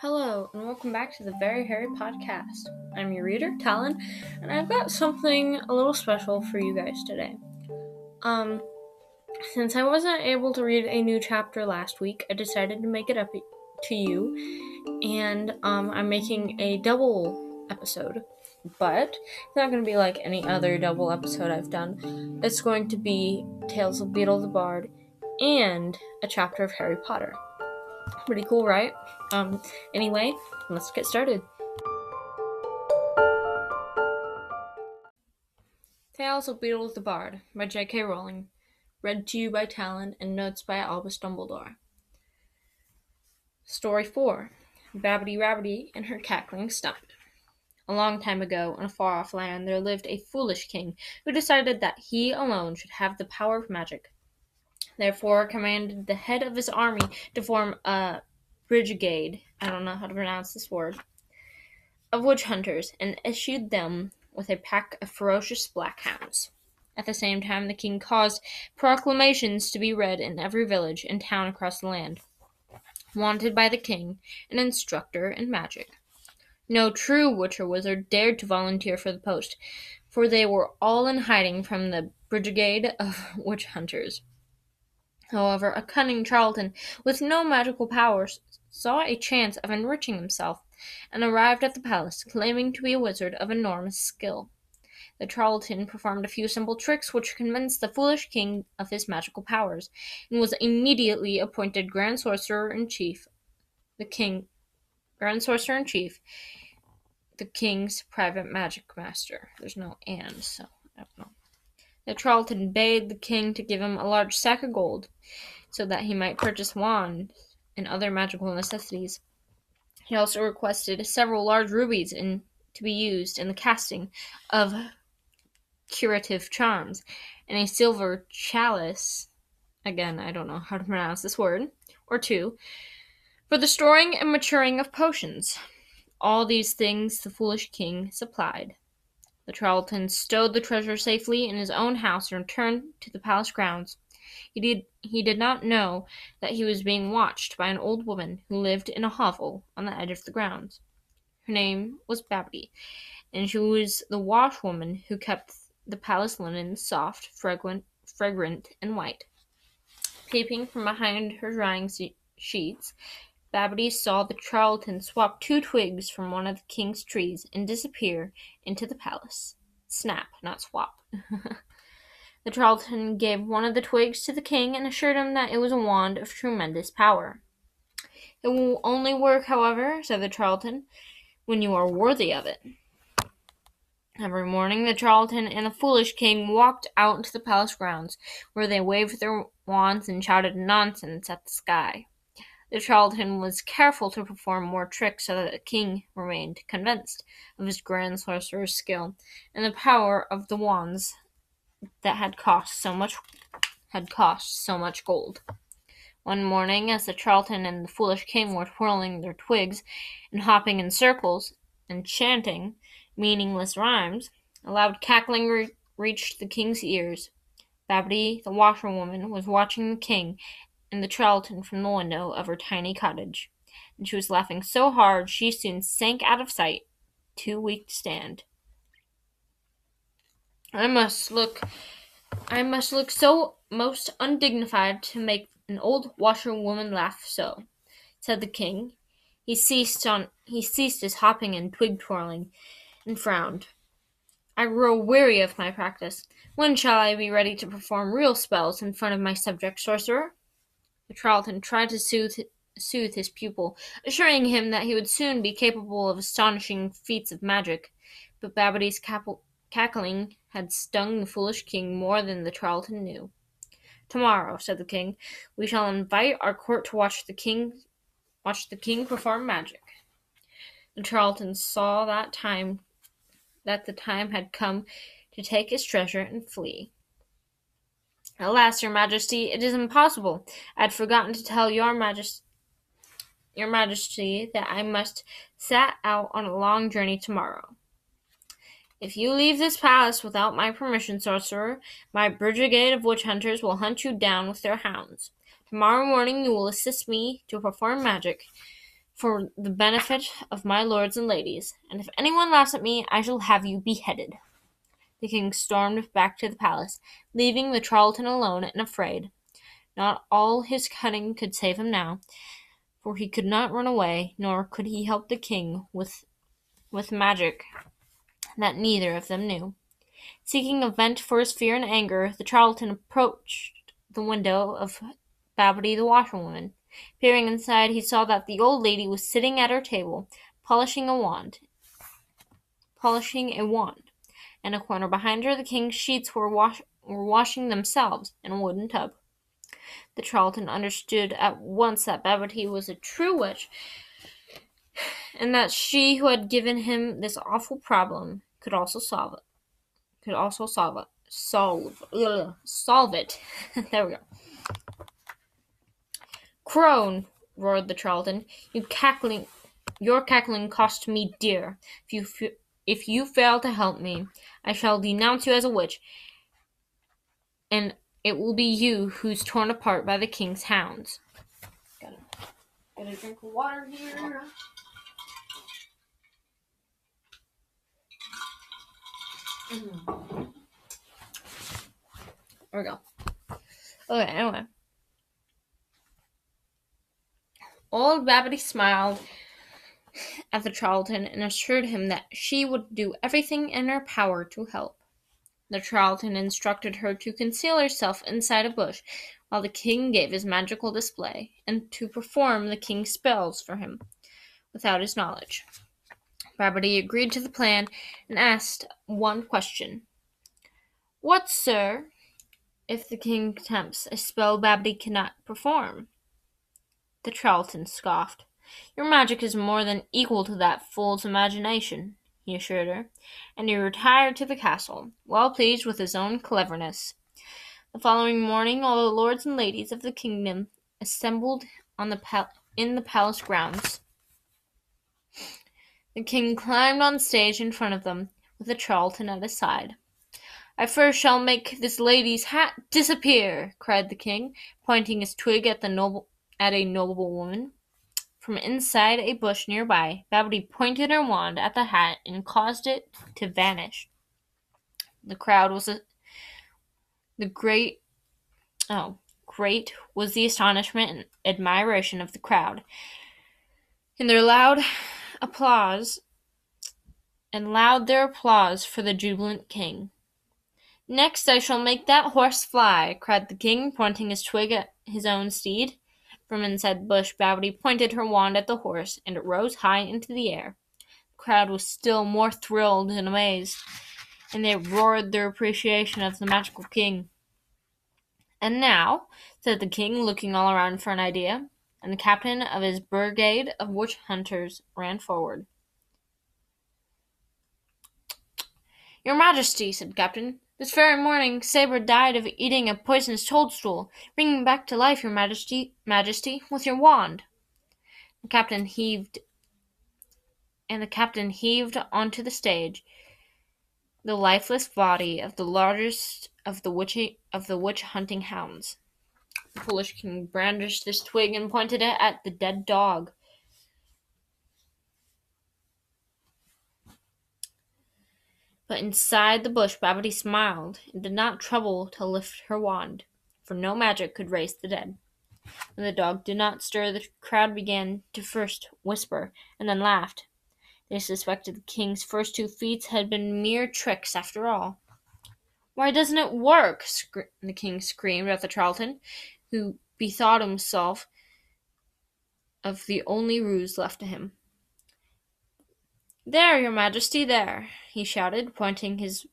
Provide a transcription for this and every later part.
Hello, and welcome back to the Very Hairy Podcast. I'm your reader, Talon, and I've got something a little special for you guys today. Um, since I wasn't able to read a new chapter last week, I decided to make it up to you, and um, I'm making a double episode. But it's not going to be like any other double episode I've done. It's going to be Tales of Beedle the Bard and a chapter of Harry Potter. Pretty cool, right? Um, anyway, let's get started. Tales of Beedle the Bard by J.K. Rowling. Read to you by Talon and notes by Albus Dumbledore. Story 4 Babbity Rabbity and Her Cackling Stump. A long time ago, in a far off land, there lived a foolish king who decided that he alone should have the power of magic therefore commanded the head of his army to form a brigade I don't know how to pronounce this word of witch hunters and issued them with a pack of ferocious black hounds. At the same time, the king caused proclamations to be read in every village and town across the land. Wanted by the king, an instructor in magic. No true witch or wizard dared to volunteer for the post, for they were all in hiding from the brigade of witch hunters. However, a cunning charlatan with no magical powers saw a chance of enriching himself, and arrived at the palace, claiming to be a wizard of enormous skill. The charlatan performed a few simple tricks which convinced the foolish king of his magical powers, and was immediately appointed Grand Sorcerer in Chief. The king, Grand Sorcerer in Chief, the king's private magic master. There's no and, so I don't know that Charlton bade the king to give him a large sack of gold, so that he might purchase wands and other magical necessities. He also requested several large rubies in, to be used in the casting of curative charms, and a silver chalice again, I don't know how to pronounce this word, or two, for the storing and maturing of potions. All these things the foolish king supplied. The charlatan stowed the treasure safely in his own house and returned to the palace grounds. He did, he did not know that he was being watched by an old woman who lived in a hovel on the edge of the grounds. Her name was Babbity, and she was the washwoman who kept the palace linen soft, fragrant, fragrant, and white. Peeping from behind her drying sheets, Babbity saw the charlatan swap two twigs from one of the king's trees and disappear into the palace. Snap, not swap. the charlatan gave one of the twigs to the king and assured him that it was a wand of tremendous power. It will only work, however, said the charlatan, when you are worthy of it. Every morning the charlatan and the foolish king walked out into the palace grounds, where they waved their wands and shouted nonsense at the sky. The charlatan was careful to perform more tricks so that the king remained convinced of his grand sorcerer's skill and the power of the wands that had cost so much had cost so much gold. One morning, as the charlatan and the foolish king were twirling their twigs and hopping in circles and chanting meaningless rhymes, a loud cackling re- reached the king's ears. Babbity, the washerwoman, was watching the king and the charlatan from the window of her tiny cottage, and she was laughing so hard she soon sank out of sight, too weak to stand. I must look I must look so most undignified to make an old washerwoman laugh so, said the king. He ceased on he ceased his hopping and twig twirling, and frowned. I grow weary of my practice. When shall I be ready to perform real spells in front of my subject sorcerer? The charlatan tried to soothe, soothe his pupil, assuring him that he would soon be capable of astonishing feats of magic, but Babbity's cackling had stung the foolish king more than the charlatan knew. Tomorrow, said the king, we shall invite our court to watch the king watch the king perform magic. The charlatan saw that time that the time had come to take his treasure and flee. Alas, your majesty, it is impossible. I had forgotten to tell your majesty your majesty that I must set out on a long journey tomorrow. If you leave this palace without my permission, sorcerer, my brigade of witch hunters will hunt you down with their hounds. Tomorrow morning you will assist me to perform magic. for the benefit of my lords and ladies, and if anyone laughs at me, I shall have you beheaded. The king stormed back to the palace, leaving the charlatan alone and afraid. Not all his cunning could save him now, for he could not run away, nor could he help the king with with magic that neither of them knew. Seeking a vent for his fear and anger, the charlatan approached the window of Babbity the washerwoman. Peering inside, he saw that the old lady was sitting at her table, polishing a wand. Polishing a wand. In a corner behind her, the king's sheets were, wash- were washing themselves in a wooden tub. The charlatan understood at once that Babbity was a true witch, and that she who had given him this awful problem could also solve it. Could also solve it. Solve. Ugh, solve it. there we go. Crone, roared the charlatan, you cackling, your cackling cost me dear. If you if you fail to help me, I shall denounce you as a witch, and it will be you who's torn apart by the king's hounds. Gotta, gotta drink water here. Mm. There we go. Okay, anyway. Old Babbity smiled at the charlatan and assured him that she would do everything in her power to help. The charlatan instructed her to conceal herself inside a bush while the king gave his magical display, and to perform the king's spells for him without his knowledge. Babbity agreed to the plan and asked one question. What, sir, if the king attempts a spell Babbity cannot perform? The charlatan scoffed. Your magic is more than equal to that fool's imagination, he assured her, and he retired to the castle, well pleased with his own cleverness. The following morning all the lords and ladies of the kingdom assembled the pal- in the palace grounds. The king climbed on stage in front of them, with the charlatan at his side. I first shall make this lady's hat disappear, cried the king, pointing his twig at the noble at a noble woman. From inside a bush nearby, Babbity pointed her wand at the hat and caused it to vanish. The crowd was a, the great oh great was the astonishment and admiration of the crowd. In their loud applause and loud their applause for the jubilant king. Next I shall make that horse fly, cried the king, pointing his twig at his own steed. From inside the bush, Babbity pointed her wand at the horse, and it rose high into the air. The crowd was still more thrilled and amazed, and they roared their appreciation of the magical king. And now, said the king, looking all around for an idea, and the captain of his brigade of witch hunters ran forward. Your Majesty, said the captain, this very morning Sabre died of eating a poisonous toadstool. Bring him back to life, your Majesty, Majesty, with your wand. The captain heaved, and the captain heaved onto the stage the lifeless body of the largest of the witch of the witch hunting hounds. The foolish king brandished this twig and pointed it at the dead dog. But inside the bush Babbity smiled, and did not trouble to lift her wand, for no magic could raise the dead. When the dog did not stir, the crowd began to first whisper, and then laughed. They suspected the king's first two feats had been mere tricks after all. Why doesn't it work? Scre- the king screamed at the charlatan, who bethought himself of the only ruse left to him. There, your majesty, there, he shouted, pointing his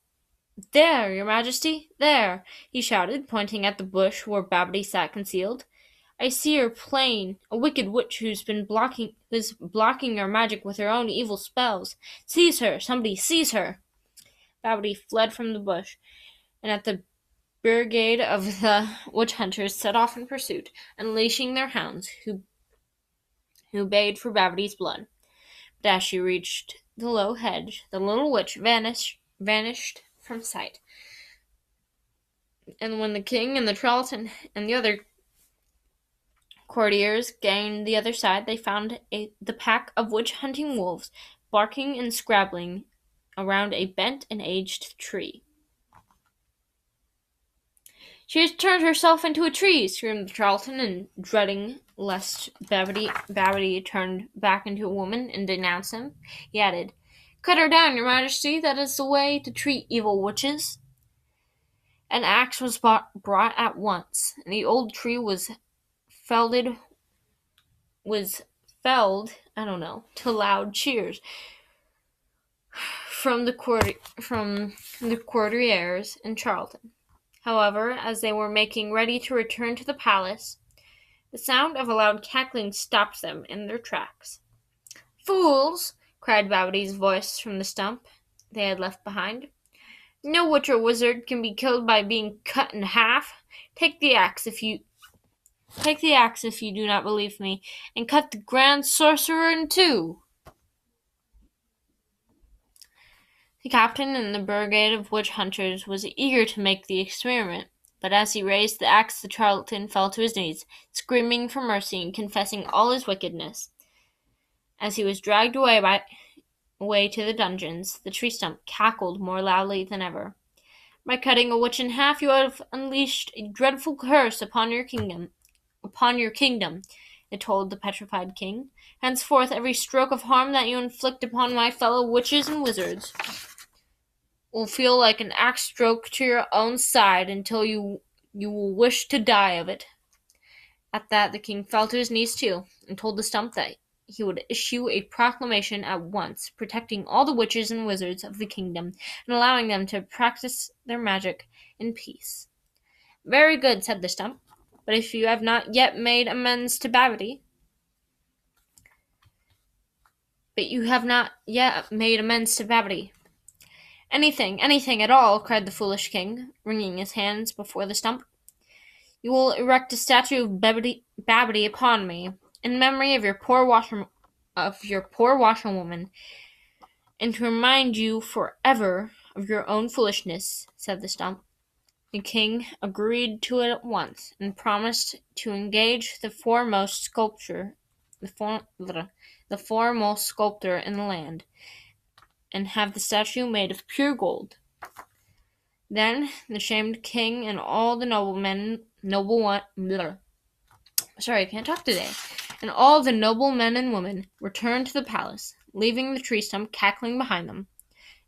there, your majesty, there, he shouted, pointing at the bush where Babbity sat concealed. I see her plain, a wicked witch who's been blocking who's blocking your magic with her own evil spells. Seize her, somebody seize her. Babbity fled from the bush, and at the brigade of the witch hunters set off in pursuit, unleashing their hounds, who who bayed for Babbity's blood. But as she reached the low hedge, the little witch vanished vanished from sight. And when the king and the charlatan and the other courtiers gained the other side, they found a, the pack of witch hunting wolves barking and scrabbling around a bent and aged tree. She has turned herself into a tree, screamed Charlton, and dreading lest Babbity, Babbity turned back into a woman and denounced him, he added, Cut her down, your majesty, that is the way to treat evil witches. An axe was brought at once, and the old tree was felled was felled, I don't know, to loud cheers from the court from the courtiers in Charlton. However, as they were making ready to return to the palace, the sound of a loud cackling stopped them in their tracks. Fools! cried Babbity's voice from the stump they had left behind. No witch or wizard can be killed by being cut in half. Take the axe if you take the axe if you do not believe me, and cut the grand sorcerer in two. The captain in the brigade of witch hunters was eager to make the experiment, but as he raised the axe the charlatan fell to his knees, screaming for mercy and confessing all his wickedness. As he was dragged away by away to the dungeons, the tree stump cackled more loudly than ever. By cutting a witch in half, you have unleashed a dreadful curse upon your kingdom. Upon your kingdom, it told the petrified king. Henceforth, every stroke of harm that you inflict upon my fellow witches and wizards will feel like an axe stroke to your own side until you you will wish to die of it. At that the king fell to his knees too, and told the stump that he would issue a proclamation at once, protecting all the witches and wizards of the kingdom, and allowing them to practice their magic in peace. Very good, said the stump, but if you have not yet made amends to Babbity, but you have not yet made amends to Babbity, Anything, anything at all, cried the foolish king, wringing his hands before the stump. You will erect a statue of Babbity, upon me, in memory of your poor washer, of your poor washerwoman, and to remind you for ever of your own foolishness, said the stump. The king agreed to it at once, and promised to engage the foremost sculptor, the, for, the foremost sculptor in the land, and have the statue made of pure gold. Then the shamed king and all the noblemen, noble one, bleh. sorry, I can't talk today, and all the noble men and women returned to the palace, leaving the tree stump cackling behind them.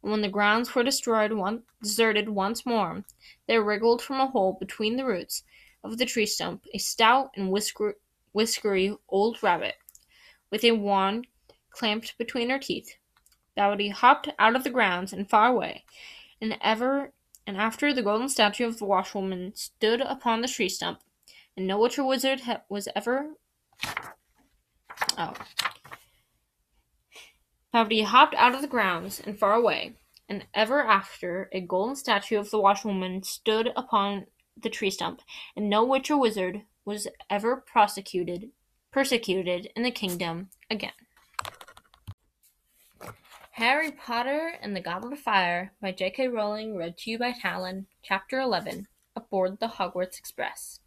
And when the grounds were destroyed, one, deserted once more, there wriggled from a hole between the roots of the tree stump a stout and whisker, whiskery old rabbit, with a wand clamped between her teeth. Dowdy hopped out of the grounds and far away, and ever and after the golden statue of the washwoman stood upon the tree stump, and no witch or wizard ha- was ever. Oh. Poverty hopped out of the grounds and far away, and ever after a golden statue of the washwoman stood upon the tree stump, and no witch or wizard was ever prosecuted persecuted in the kingdom again. Harry Potter and the Goblet of Fire by J.K. Rowling, read to you by Talon, Chapter 11 Aboard the Hogwarts Express.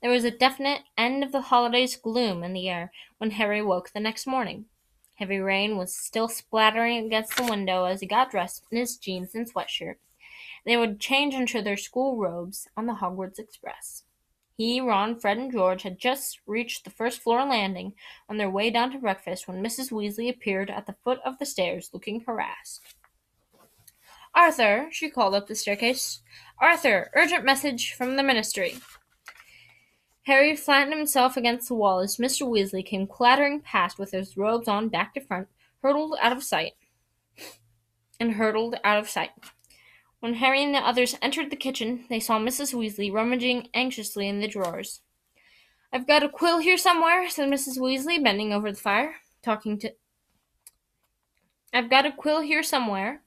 There was a definite end of the holidays gloom in the air when Harry woke the next morning. Heavy rain was still splattering against the window as he got dressed in his jeans and sweatshirt. They would change into their school robes on the Hogwarts Express. He, Ron, Fred, and George had just reached the first floor landing on their way down to breakfast when Mrs. Weasley appeared at the foot of the stairs looking harassed. Arthur, she called up the staircase. Arthur, urgent message from the ministry. Harry flattened himself against the wall as Mr. Weasley came clattering past with his robes on back to front, hurtled out of sight, and hurtled out of sight. When Harry and the others entered the kitchen, they saw Mrs. Weasley rummaging anxiously in the drawers. I've got a quill here somewhere, said Mrs. Weasley, bending over the fire, talking to. I've got a quill here somewhere.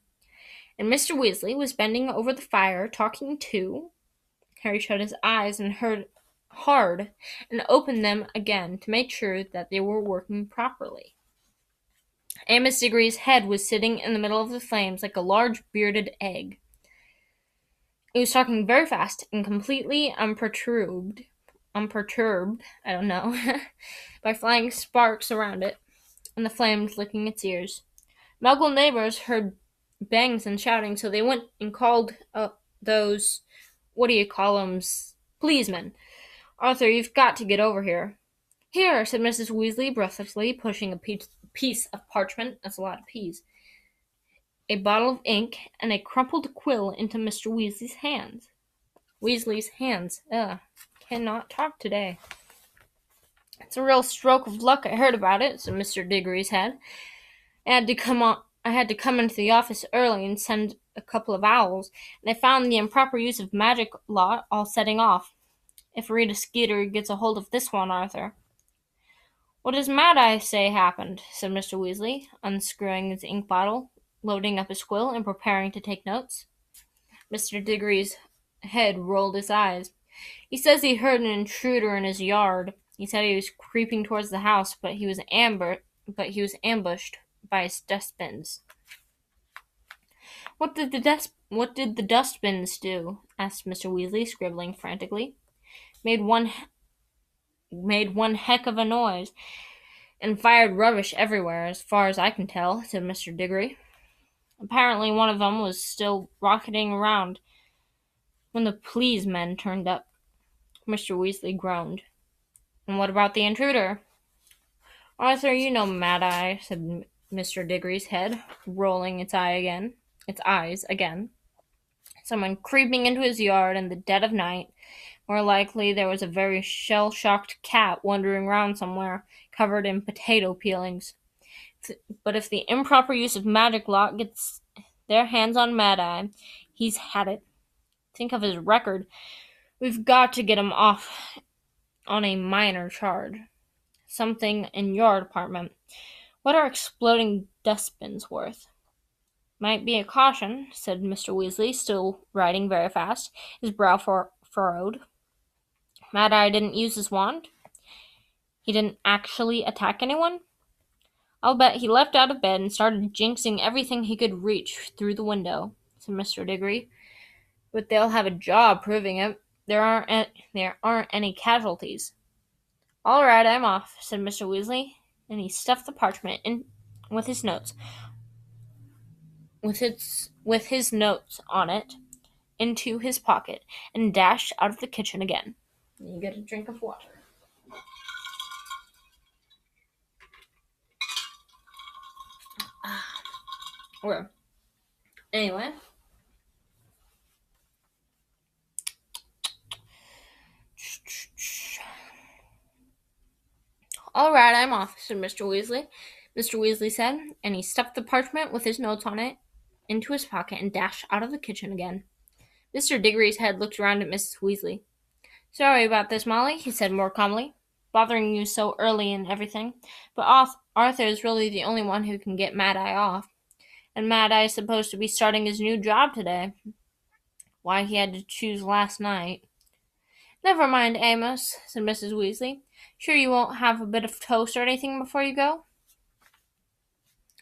And Mr. Weasley was bending over the fire, talking to. Harry shut his eyes and heard hard and opened them again to make sure that they were working properly. Amos Diggory's head was sitting in the middle of the flames like a large bearded egg. It was talking very fast and completely unperturbed unperturbed, I don't know, by flying sparks around it and the flames licking its ears. Muggle neighbors heard bangs and shouting, so they went and called uh, those, what do you call 'em, policemen. Arthur, you've got to get over here. Here, said Mrs. Weasley breathlessly, pushing a piece of parchment, that's a lot of peas, a bottle of ink, and a crumpled quill into Mr. Weasley's hands. Weasley's hands. Ugh, cannot talk today. It's a real stroke of luck I heard about it, said Mr. Diggory's head. I had to come on I had to come into the office early and send a couple of owls, and I found the improper use of magic lot all setting off. If Rita Skeeter gets a hold of this one, Arthur. What does Mad Eye say happened? said Mr. Weasley, unscrewing his ink bottle, loading up his quill, and preparing to take notes. Mr. Diggory's head rolled his eyes. He says he heard an intruder in his yard. He said he was creeping towards the house, but he was amber but he was ambushed by his dustbins. What did the dust what did the dustbins do? asked Mr. Weasley, scribbling frantically. Made one made one heck of a noise, and fired rubbish everywhere, as far as I can tell, said Mr. Diggory. Apparently one of them was still rocketing around when the please men turned up. Mr. Weasley groaned. And what about the intruder? Arthur, you know Mad Eye, said Mr. Diggory's head, rolling its eye again, its eyes again. Someone creeping into his yard in the dead of night. More likely there was a very shell shocked cat wandering round somewhere, covered in potato peelings. But if the improper use of magic lock gets their hands on Mad Eye, he's had it. Think of his record. We've got to get him off on a minor charge. Something in your department. What are exploding dustbins worth? Might be a caution, said Mr. Weasley, still riding very fast, his brow fur- furrowed. Mad Eye didn't use his wand? He didn't actually attack anyone? I'll bet he leapt out of bed and started jinxing everything he could reach through the window, said Mr. Diggory. But they'll have a job proving it. There aren't there aren't any casualties. All right, I'm off, said Mr. Weasley, and he stuffed the parchment in with his notes with its with his notes on it into his pocket and dashed out of the kitchen again. You get a drink of water. Well, anyway. All right, I'm off, said Mr. Weasley. Mr. Weasley said, and he stuffed the parchment with his notes on it into his pocket and dashed out of the kitchen again. Mr. Diggory's head looked around at Mrs. Weasley. Sorry about this, Molly, he said more calmly. Bothering you so early and everything. But Arthur is really the only one who can get Mad Eye off. And Mad is supposed to be starting his new job today. Why he had to choose last night. Never mind, Amos, said Mrs. Weasley. Sure you won't have a bit of toast or anything before you go?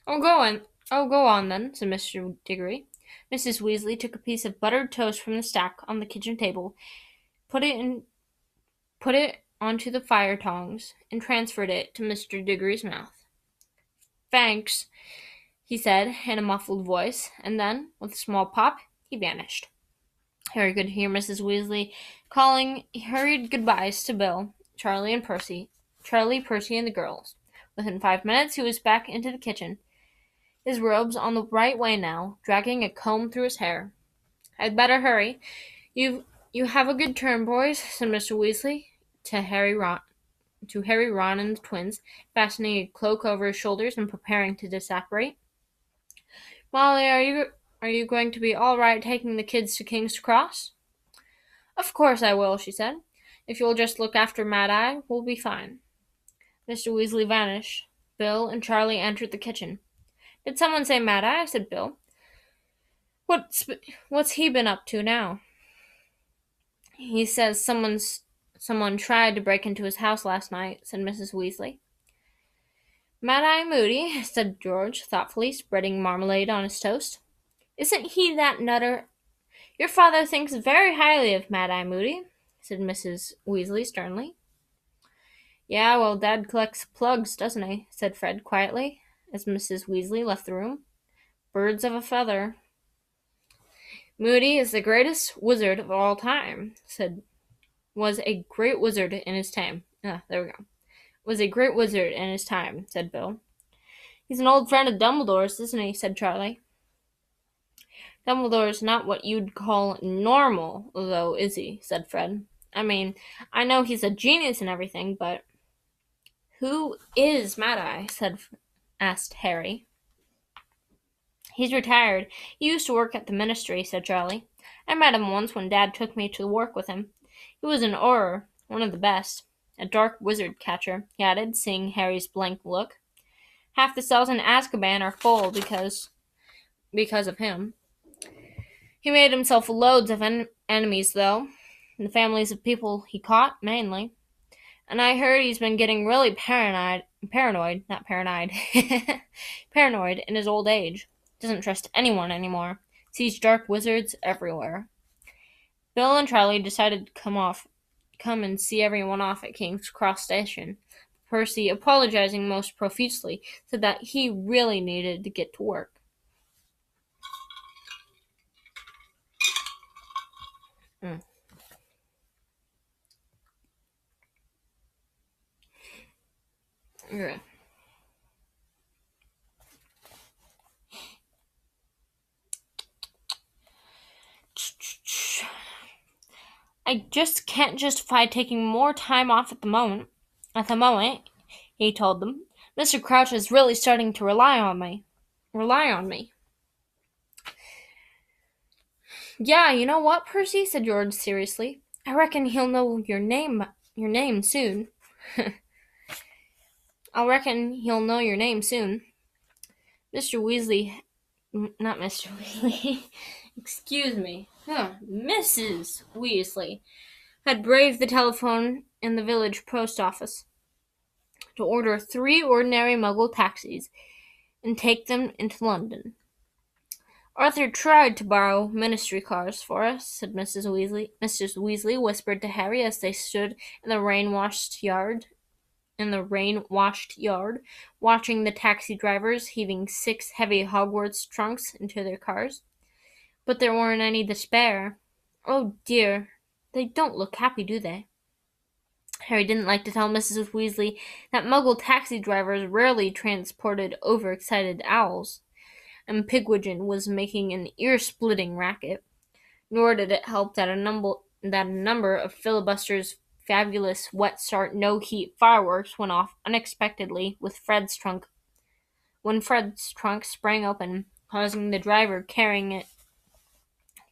Oh, go on. Oh, go on then, said Mr. Diggory. Mrs. Weasley took a piece of buttered toast from the stack on the kitchen table, put it in, put it onto the fire tongs, and transferred it to Mr. Diggory's mouth. Thanks, he said in a muffled voice, and then, with a small pop, he vanished. Harry could hear Mrs. Weasley calling hurried goodbyes to Bill, Charlie, and Percy, Charlie, Percy, and the girls. Within five minutes, he was back into the kitchen his robes on the right way now, dragging a comb through his hair. I'd better hurry. You you have a good turn, boys, said Mr. Weasley to Harry Ron to Harry, Ron, and the twins, fastening a cloak over his shoulders and preparing to disapparate. Molly, are you are you going to be all right taking the kids to King's Cross? Of course I will, she said. If you'll just look after Mad Eye, we'll be fine. Mr. Weasley vanished. Bill and Charlie entered the kitchen. Did someone say Mad Eye? said Bill. What's what's he been up to now? He says someone's someone tried to break into his house last night, said Mrs. Weasley. Mad Eye Moody, said George thoughtfully, spreading marmalade on his toast. Isn't he that nutter? Your father thinks very highly of Mad Eye Moody, said Mrs. Weasley sternly. Yeah, well, Dad collects plugs, doesn't he? said Fred quietly, as Mrs. Weasley left the room. Birds of a feather. Moody is the greatest wizard of all time, said was a great wizard in his time. Ah, there we go. Was a great wizard in his time, said Bill. He's an old friend of Dumbledore's, isn't he? said Charlie. Dumbledore's not what you'd call normal, though, is he? said Fred. I mean, I know he's a genius and everything, but who is Mad Eye? said asked Harry. He's retired. He used to work at the ministry, said Charlie. I met him once when Dad took me to work with him. He was an Auror, one of the best. A dark wizard catcher, he added, seeing Harry's blank look. Half the cells in Azkaban are full because because of him. He made himself loads of en- enemies, though, the families of people he caught, mainly. And I heard he's been getting really paranoid, paranoid, not paranoid, paranoid in his old age. Doesn't trust anyone anymore. Sees dark wizards everywhere. Bill and Charlie decided to come off come and see everyone off at King's Cross Station. Percy, apologizing most profusely, said that he really needed to get to work. Mm. Okay. I just can't justify taking more time off at the moment. At the moment, he told them, Mr. Crouch is really starting to rely on me. Rely on me. Yeah, you know what, Percy? said George seriously. I reckon he'll know your name your name soon. I reckon he'll know your name soon. Mr. Weasley not Mr. Weasley. Excuse me. Mrs. Weasley had braved the telephone in the village post office to order three ordinary muggle taxis and take them into London. Arthur tried to borrow ministry cars for us, said Mrs. Weasley. Mrs. Weasley whispered to Harry as they stood in the rain-washed yard in the rain-washed yard, watching the taxi drivers heaving six heavy Hogwarts trunks into their cars. But there weren't any to spare. Oh dear, they don't look happy, do they? Harry didn't like to tell Mrs. Weasley that Muggle taxi drivers rarely transported overexcited owls, and Pigwidgeon was making an ear-splitting racket. Nor did it help that a number that a number of filibusters' fabulous wet start no heat fireworks went off unexpectedly with Fred's trunk when Fred's trunk sprang open, causing the driver carrying it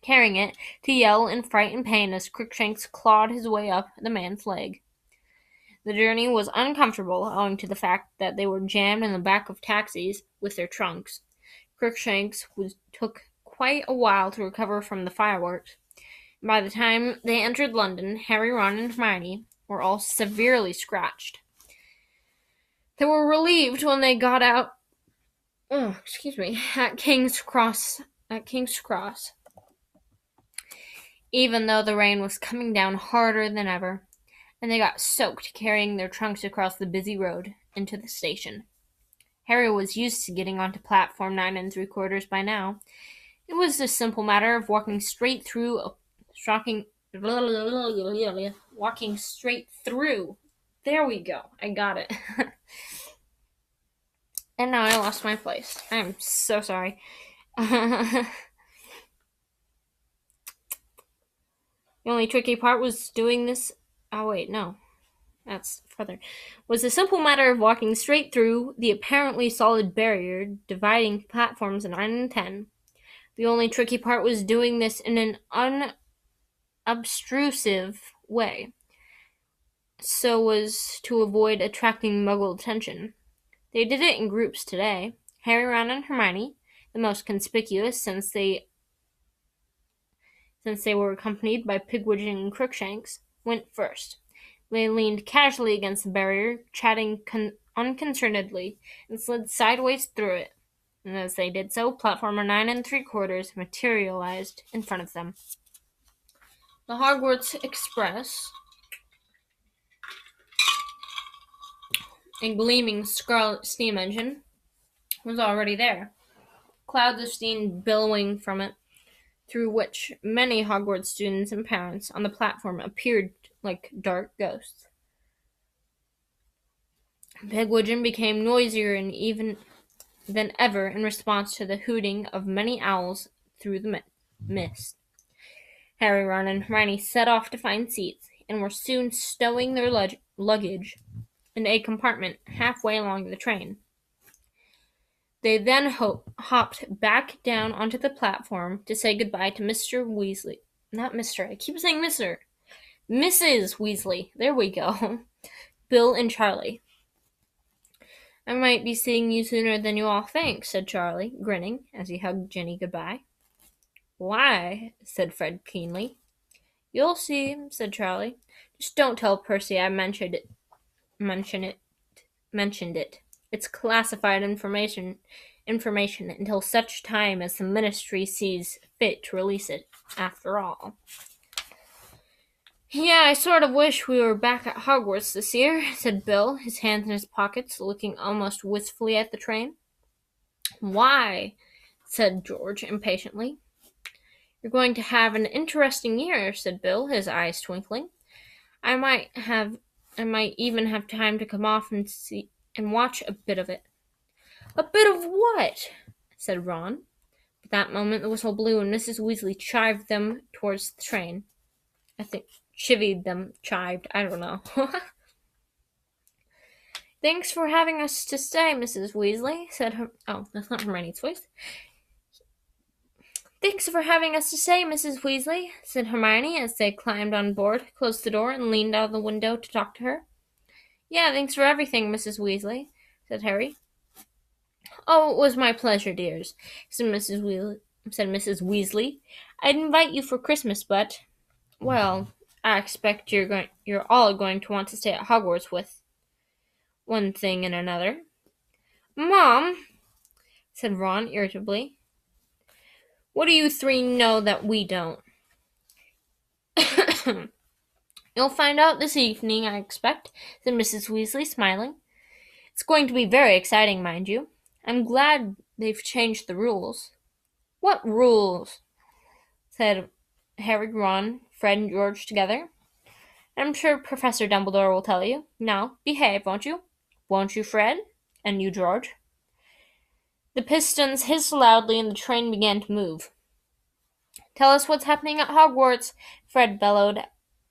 carrying it, to yell in fright and pain as Crookshanks clawed his way up the man's leg. The journey was uncomfortable owing to the fact that they were jammed in the back of taxis with their trunks. Crookshanks was, took quite a while to recover from the fireworks. By the time they entered London, Harry, Ron, and Hermione were all severely scratched. They were relieved when they got out. Oh, excuse me, at King's Cross. At King's Cross even though the rain was coming down harder than ever, and they got soaked carrying their trunks across the busy road into the station. Harry was used to getting onto platform nine and three quarters by now. It was a simple matter of walking straight through a shocking walking straight through. There we go. I got it. and now I lost my place. I'm so sorry. The only tricky part was doing this. Oh, wait, no. That's further. Was the simple matter of walking straight through the apparently solid barrier dividing platforms 9 and 10. The only tricky part was doing this in an unobtrusive way, so as to avoid attracting muggle attention. They did it in groups today. Harry, Ron, and Hermione, the most conspicuous since they since they were accompanied by Pigwidgeon and Crookshanks, went first. They leaned casually against the barrier, chatting con- unconcernedly, and slid sideways through it. And as they did so, platformer nine and three quarters materialized in front of them. The Hogwarts Express, a gleaming scarlet steam engine, was already there. Clouds of steam billowing from it, through which many Hogwarts students and parents on the platform appeared like dark ghosts. Pigwidgeon became noisier and even than ever in response to the hooting of many owls through the mist. Harry, Ron, and Hermione set off to find seats, and were soon stowing their lug- luggage in a compartment halfway along the train. They then ho- hopped back down onto the platform to say goodbye to Mr. Weasley. Not Mr. I keep saying Mr. Mrs. Weasley. There we go. Bill and Charlie. I might be seeing you sooner than you all think, said Charlie, grinning as he hugged Ginny goodbye. Why? said Fred keenly. You'll see, said Charlie. Just don't tell Percy I mentioned it. Mention it. Mentioned it. It's classified information. Information until such time as the Ministry sees fit to release it. After all. Yeah, I sort of wish we were back at Hogwarts this year, said Bill, his hands in his pockets, looking almost wistfully at the train. Why? said George impatiently. You're going to have an interesting year, said Bill, his eyes twinkling. I might have I might even have time to come off and see and watch a bit of it. A bit of what? said Ron. At that moment the whistle blew and Mrs. Weasley chived them towards the train. I think chivied them, chived, I don't know. Thanks for having us to stay, Mrs. Weasley, said her. Oh, that's not Hermione's voice. Thanks for having us to stay, Mrs. Weasley, said Hermione as they climbed on board, closed the door, and leaned out of the window to talk to her. Yeah, thanks for everything, Mrs. Weasley, said Harry. Oh, it was my pleasure, dears, said Mrs. Weasley. Said Mrs. Weasley. I'd invite you for Christmas, but well, I expect you're going you're all going to want to stay at Hogwarts with one thing and another. Mom, said Ron irritably. What do you three know that we don't? You'll find out this evening, I expect, said Mrs. Weasley, smiling. It's going to be very exciting, mind you. I'm glad they've changed the rules. What rules? said Harry, Ron, Fred and George together. I'm sure Professor Dumbledore will tell you. Now, behave, won't you? Won't you, Fred? And you, George? The pistons hissed loudly and the train began to move. Tell us what's happening at Hogwarts, Fred bellowed.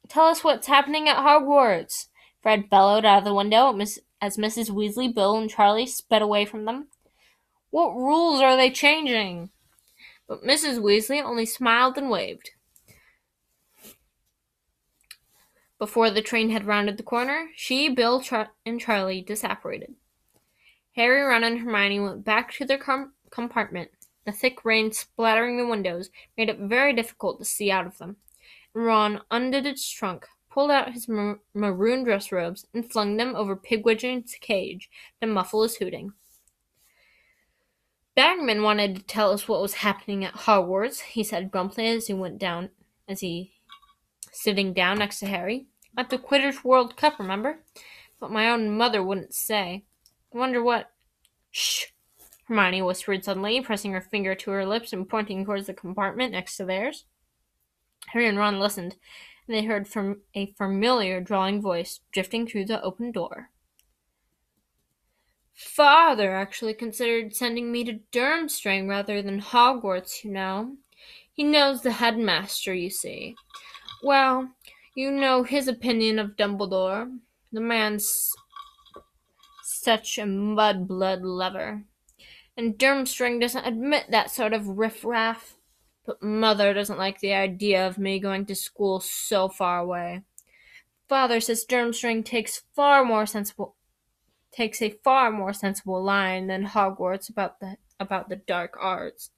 Tell us what's happening at Hogwarts, Fred bellowed out of the window as Mrs. Weasley, Bill, and Charlie sped away from them. What rules are they changing? But Mrs. Weasley only smiled and waved. Before the train had rounded the corner, she, Bill, Char- and Charlie disapparated. Harry, Ron, and Hermione went back to their com- compartment. The thick rain splattering the windows made it very difficult to see out of them. Ron undid its trunk, pulled out his mar- maroon dress robes, and flung them over Pigwidgeon's cage to muffle his hooting. Bagman wanted to tell us what was happening at Hogwarts, he said grumpily as he went down as he sitting down next to Harry. At the Quidditch World Cup, remember? But my own mother wouldn't say. I wonder what. Shh! Hermione whispered suddenly, pressing her finger to her lips and pointing towards the compartment next to theirs. Harry and Ron listened, and they heard from a familiar drawling voice drifting through the open door. Father actually considered sending me to Durmstrang rather than Hogwarts, you know. He knows the headmaster, you see. Well, you know his opinion of Dumbledore. The man's such a mudblood lover. And Durmstrang doesn't admit that sort of riffraff. But Mother doesn't like the idea of me going to school so far away. Father says Durmstrang takes far more sensible takes a far more sensible line than Hogwarts about the about the dark arts.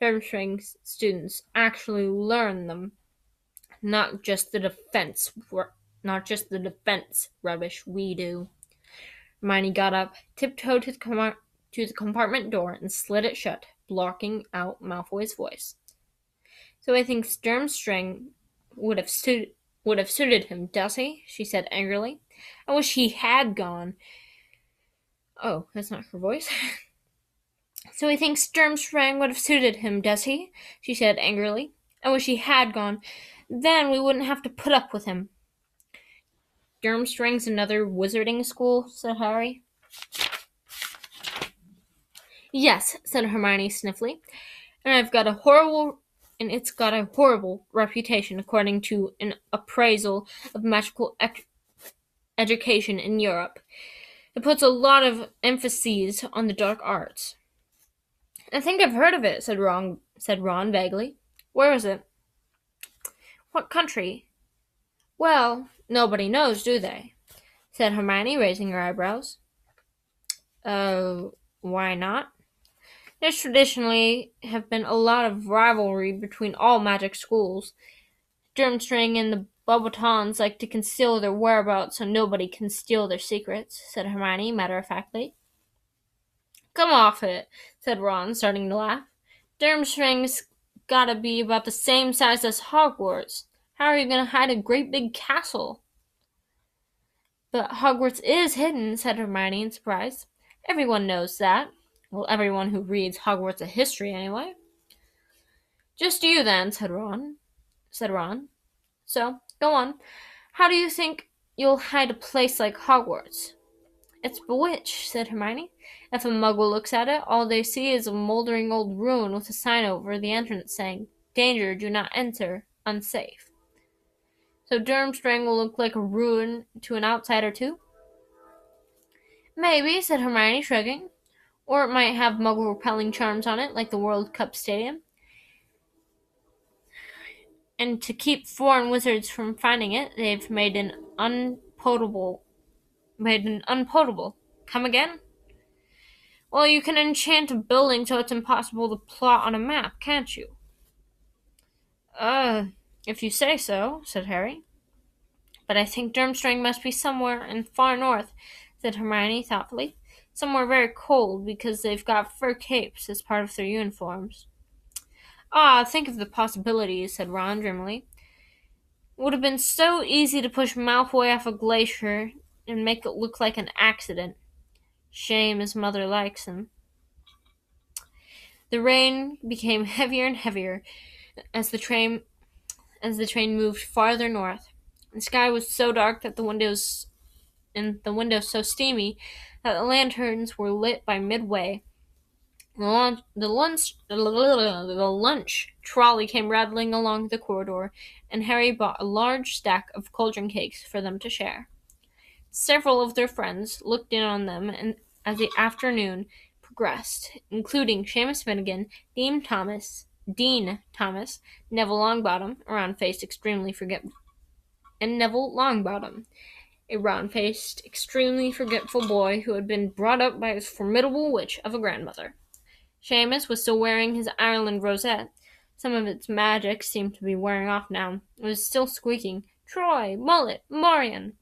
Durmstrang students actually learn them not just the defense, not just the defense rubbish we do. Hermione got up, tiptoed to the, com- to the compartment door, and slid it shut, blocking out Malfoy's voice. So I think Durmstrang would have stood would have suited him, does he? she said angrily. I wish he had gone. Oh, that's not her voice. so he thinks Durmstrang would have suited him, does he? she said angrily. I wish he had gone. Then we wouldn't have to put up with him. Durmstrang's another wizarding school, said Harry. Yes, said Hermione sniffly. And I've got a horrible and it's got a horrible reputation according to an appraisal of magical ec- education in Europe. It puts a lot of emphasis on the dark arts. I think I've heard of it, said Ron, said Ron vaguely. Where is it? What country? Well, nobody knows, do they? said Hermione, raising her eyebrows. Uh, why not? There traditionally have been a lot of rivalry between all magic schools. Durmstrang and the Beauxbatons like to conceal their whereabouts so nobody can steal their secrets, said Hermione matter of factly. Come off it, said Ron, starting to laugh. Durmstrang's gotta be about the same size as Hogwarts. How are you gonna hide a great big castle? But Hogwarts is hidden, said Hermione in surprise. Everyone knows that. Well, everyone who reads Hogwarts a history, anyway. Just you, then, said Ron. Said Ron. So, go on. How do you think you'll hide a place like Hogwarts? It's bewitched, said Hermione. If a muggle looks at it, all they see is a moldering old ruin with a sign over the entrance saying, Danger, do not enter, unsafe. So Durmstrang will look like a ruin to an outsider, too? Maybe, said Hermione, shrugging. Or it might have muggle repelling charms on it, like the World Cup Stadium. And to keep foreign wizards from finding it, they've made an unpotable made an unpotable. Come again? Well, you can enchant a building so it's impossible to plot on a map, can't you? Uh, if you say so, said Harry. But I think Durmstrang must be somewhere in far north, said Hermione thoughtfully. Somewhere very cold, because they've got fur capes as part of their uniforms. Ah, think of the possibilities, said Ron dreamily. It would have been so easy to push Malfoy off a glacier and make it look like an accident. Shame his mother likes him. The rain became heavier and heavier as the train as the train moved farther north. The sky was so dark that the windows and the windows so steamy that the lanterns were lit by midway. The lunch, the lunch, the lunch trolley came rattling along the corridor, and Harry bought a large stack of cauldron cakes for them to share. Several of their friends looked in on them and as the afternoon progressed, including Seamus Finnigan, Dean Thomas, Dean Thomas, Neville Longbottom, a round-faced, extremely forgetful, and Neville Longbottom, a round-faced, extremely forgetful boy who had been brought up by his formidable witch of a grandmother. Seamus was still wearing his Ireland rosette. Some of its magic seemed to be wearing off now. It was still squeaking, Troy, Mullet, Moran,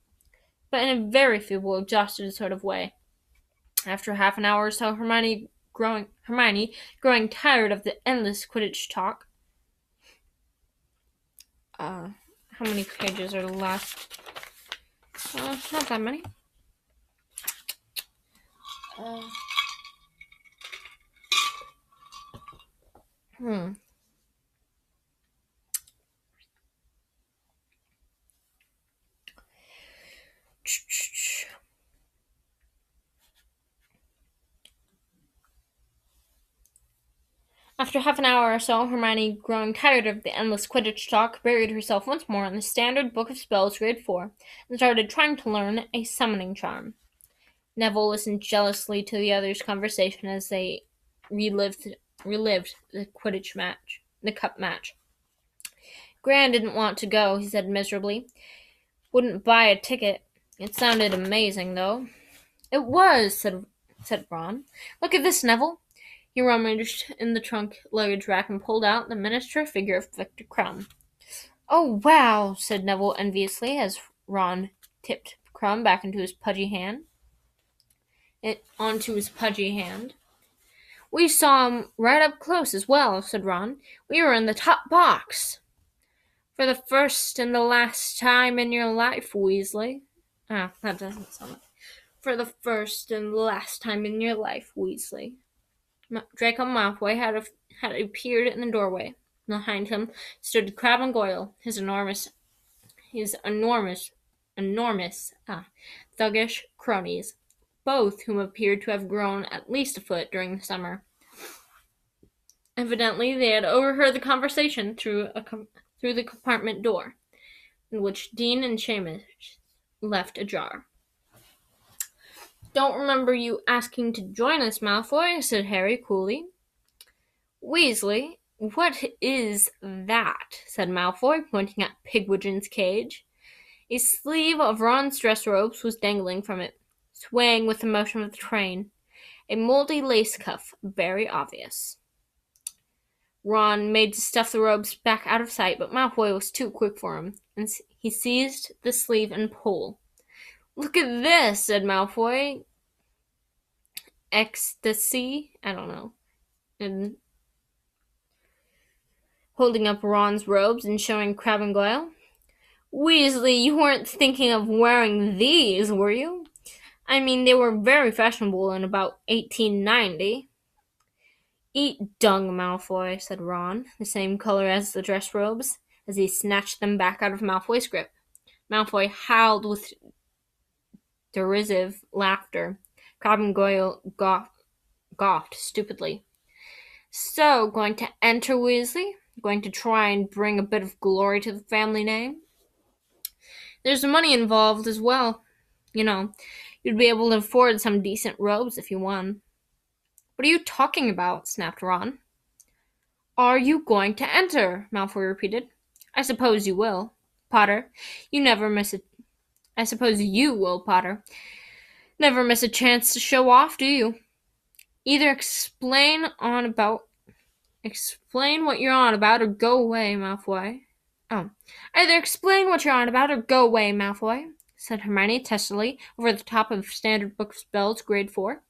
but in a very feeble, exhausted sort of way. After half an hour or so, Hermione growing Hermione, growing tired of the endless Quidditch talk. Uh, how many pages are left? Uh, not that many. Uh, Hmm. After half an hour or so, Hermione, growing tired of the endless Quidditch talk, buried herself once more in the standard Book of Spells, Grade 4, and started trying to learn a summoning charm. Neville listened jealously to the others' conversation as they relived relived the Quidditch match, the cup match. Gran didn't want to go, he said miserably. Wouldn't buy a ticket. It sounded amazing, though. It was, said said Ron. Look at this, Neville. He rummaged in the trunk luggage rack and pulled out the miniature figure of Victor Krum. Oh, wow, said Neville enviously as Ron tipped Krum back into his pudgy hand. It onto his pudgy hand. We saw him right up close as well, said Ron. We were in the top box. For the first and the last time in your life, Weasley. Ah, that doesn't sound like. For the first and the last time in your life, Weasley. Draco Malfoy had, a, had appeared in the doorway. Behind him stood Crabbe and Goyle, his enormous, his enormous, enormous, ah, thuggish cronies, both whom appeared to have grown at least a foot during the summer. Evidently, they had overheard the conversation through a com- through the compartment door, in which Dean and Seamus left ajar. Don't remember you asking to join us, Malfoy, said Harry coolly. Weasley, what is that? said Malfoy, pointing at Pigwidgeon's cage. A sleeve of Ron's dress robes was dangling from it, swaying with the motion of the train, a moldy lace cuff, very obvious. Ron made to stuff the robes back out of sight, but Malfoy was too quick for him, and he seized the sleeve and pulled. Look at this, said Malfoy. Ecstasy? I don't know. And holding up Ron's robes and showing Crabbe and Goyle. Weasley, you weren't thinking of wearing these, were you? I mean, they were very fashionable in about 1890. Eat dung, Malfoy, said Ron, the same color as the dress robes, as he snatched them back out of Malfoy's grip. Malfoy howled with derisive laughter. Crabbe and Goyle gawked stupidly. So, going to enter Weasley? Going to try and bring a bit of glory to the family name? There's money involved as well. You know, you'd be able to afford some decent robes if you won. What are you talking about? snapped Ron. Are you going to enter? Malfoy repeated. I suppose you will. Potter, you never miss a. I suppose you will, Potter. Never miss a chance to show off, do you? Either explain on about. Explain what you're on about or go away, Malfoy. Oh. Either explain what you're on about or go away, Malfoy, said Hermione testily over the top of Standard Book of Spells, Grade 4.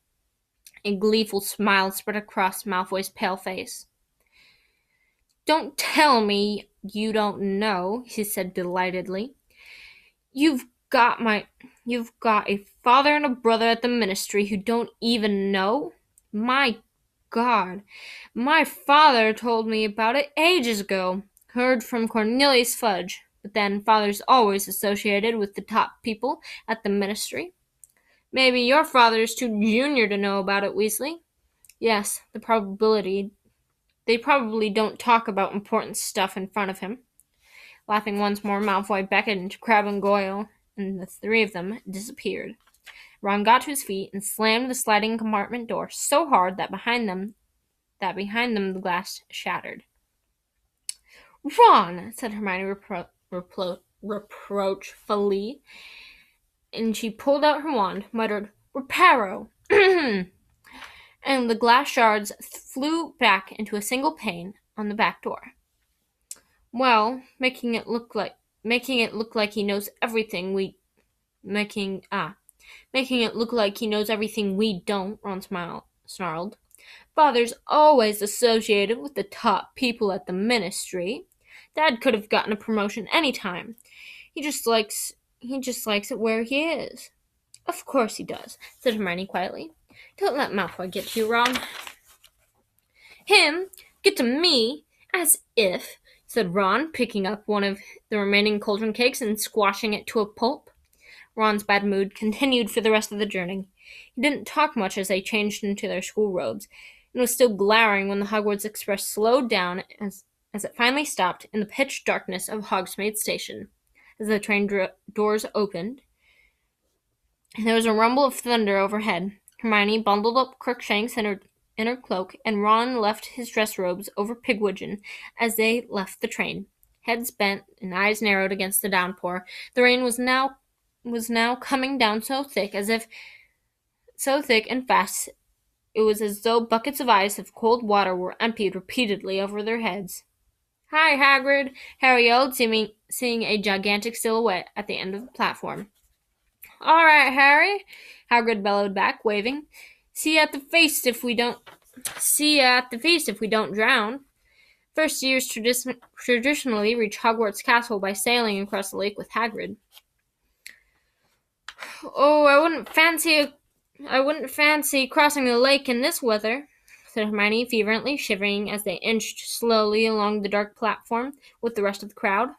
A gleeful smile spread across Malfoy's pale face. Don't tell me you don't know, he said delightedly. You've got my you've got a father and a brother at the ministry who don't even know? My God. My father told me about it ages ago. Heard from Cornelius Fudge. But then father's always associated with the top people at the ministry. Maybe your father is too junior to know about it, Weasley. Yes, the probability. They probably don't talk about important stuff in front of him. Laughing once more, Malfoy beckoned to Crabbe and Goyle, and the three of them disappeared. Ron got to his feet and slammed the sliding compartment door so hard that behind them that behind them the glass shattered. Ron, said Hermione repro- repro- reproachfully, and she pulled out her wand, muttered, Reparo! and the glass shards flew back into a single pane on the back door. Well, making it look like making it look like he knows everything we making ah making it look like he knows everything we don't, Ron smiled, snarled. Father's always associated with the top people at the ministry. Dad could have gotten a promotion any time. He just likes he just likes it where he is. Of course he does, said Hermione quietly. Don't let Malfoy get to you, Ron. Him? Get to me? As if, said Ron, picking up one of the remaining cauldron cakes and squashing it to a pulp. Ron's bad mood continued for the rest of the journey. He didn't talk much as they changed into their school robes, and was still glowering when the Hogwarts Express slowed down as, as it finally stopped in the pitch darkness of Hogsmeade Station as the train doors opened. There was a rumble of thunder overhead. Hermione bundled up Crookshanks in her inner cloak, and Ron left his dress robes over Pigwidgeon as they left the train. Heads bent and eyes narrowed against the downpour, the rain was now was now coming down so thick as if so thick and fast it was as though buckets of ice of cold water were emptied repeatedly over their heads. Hi, Hagrid! Harry yelled, seeming, seeing a gigantic silhouette at the end of the platform. All right, Harry, Hagrid bellowed back, waving. See you at the feast if we don't. See you at the feast if we don't drown. First years tradi- traditionally reach Hogwarts Castle by sailing across the lake with Hagrid. Oh, I wouldn't fancy a, I wouldn't fancy crossing the lake in this weather, said Hermione fervently, shivering as they inched slowly along the dark platform with the rest of the crowd.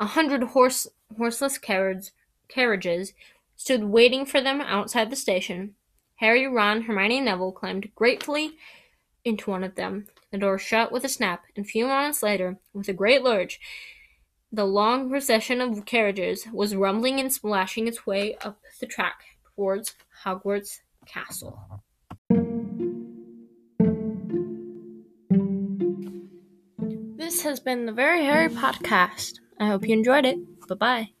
A hundred horse horseless carriages carriages stood waiting for them outside the station. Harry, Ron, Hermione, and Neville climbed gratefully into one of them. The door shut with a snap, and a few moments later, with a great lurch, the long procession of carriages was rumbling and splashing its way up the track towards Hogwarts Castle. This has been the Very Harry Podcast. I hope you enjoyed it. Bye bye.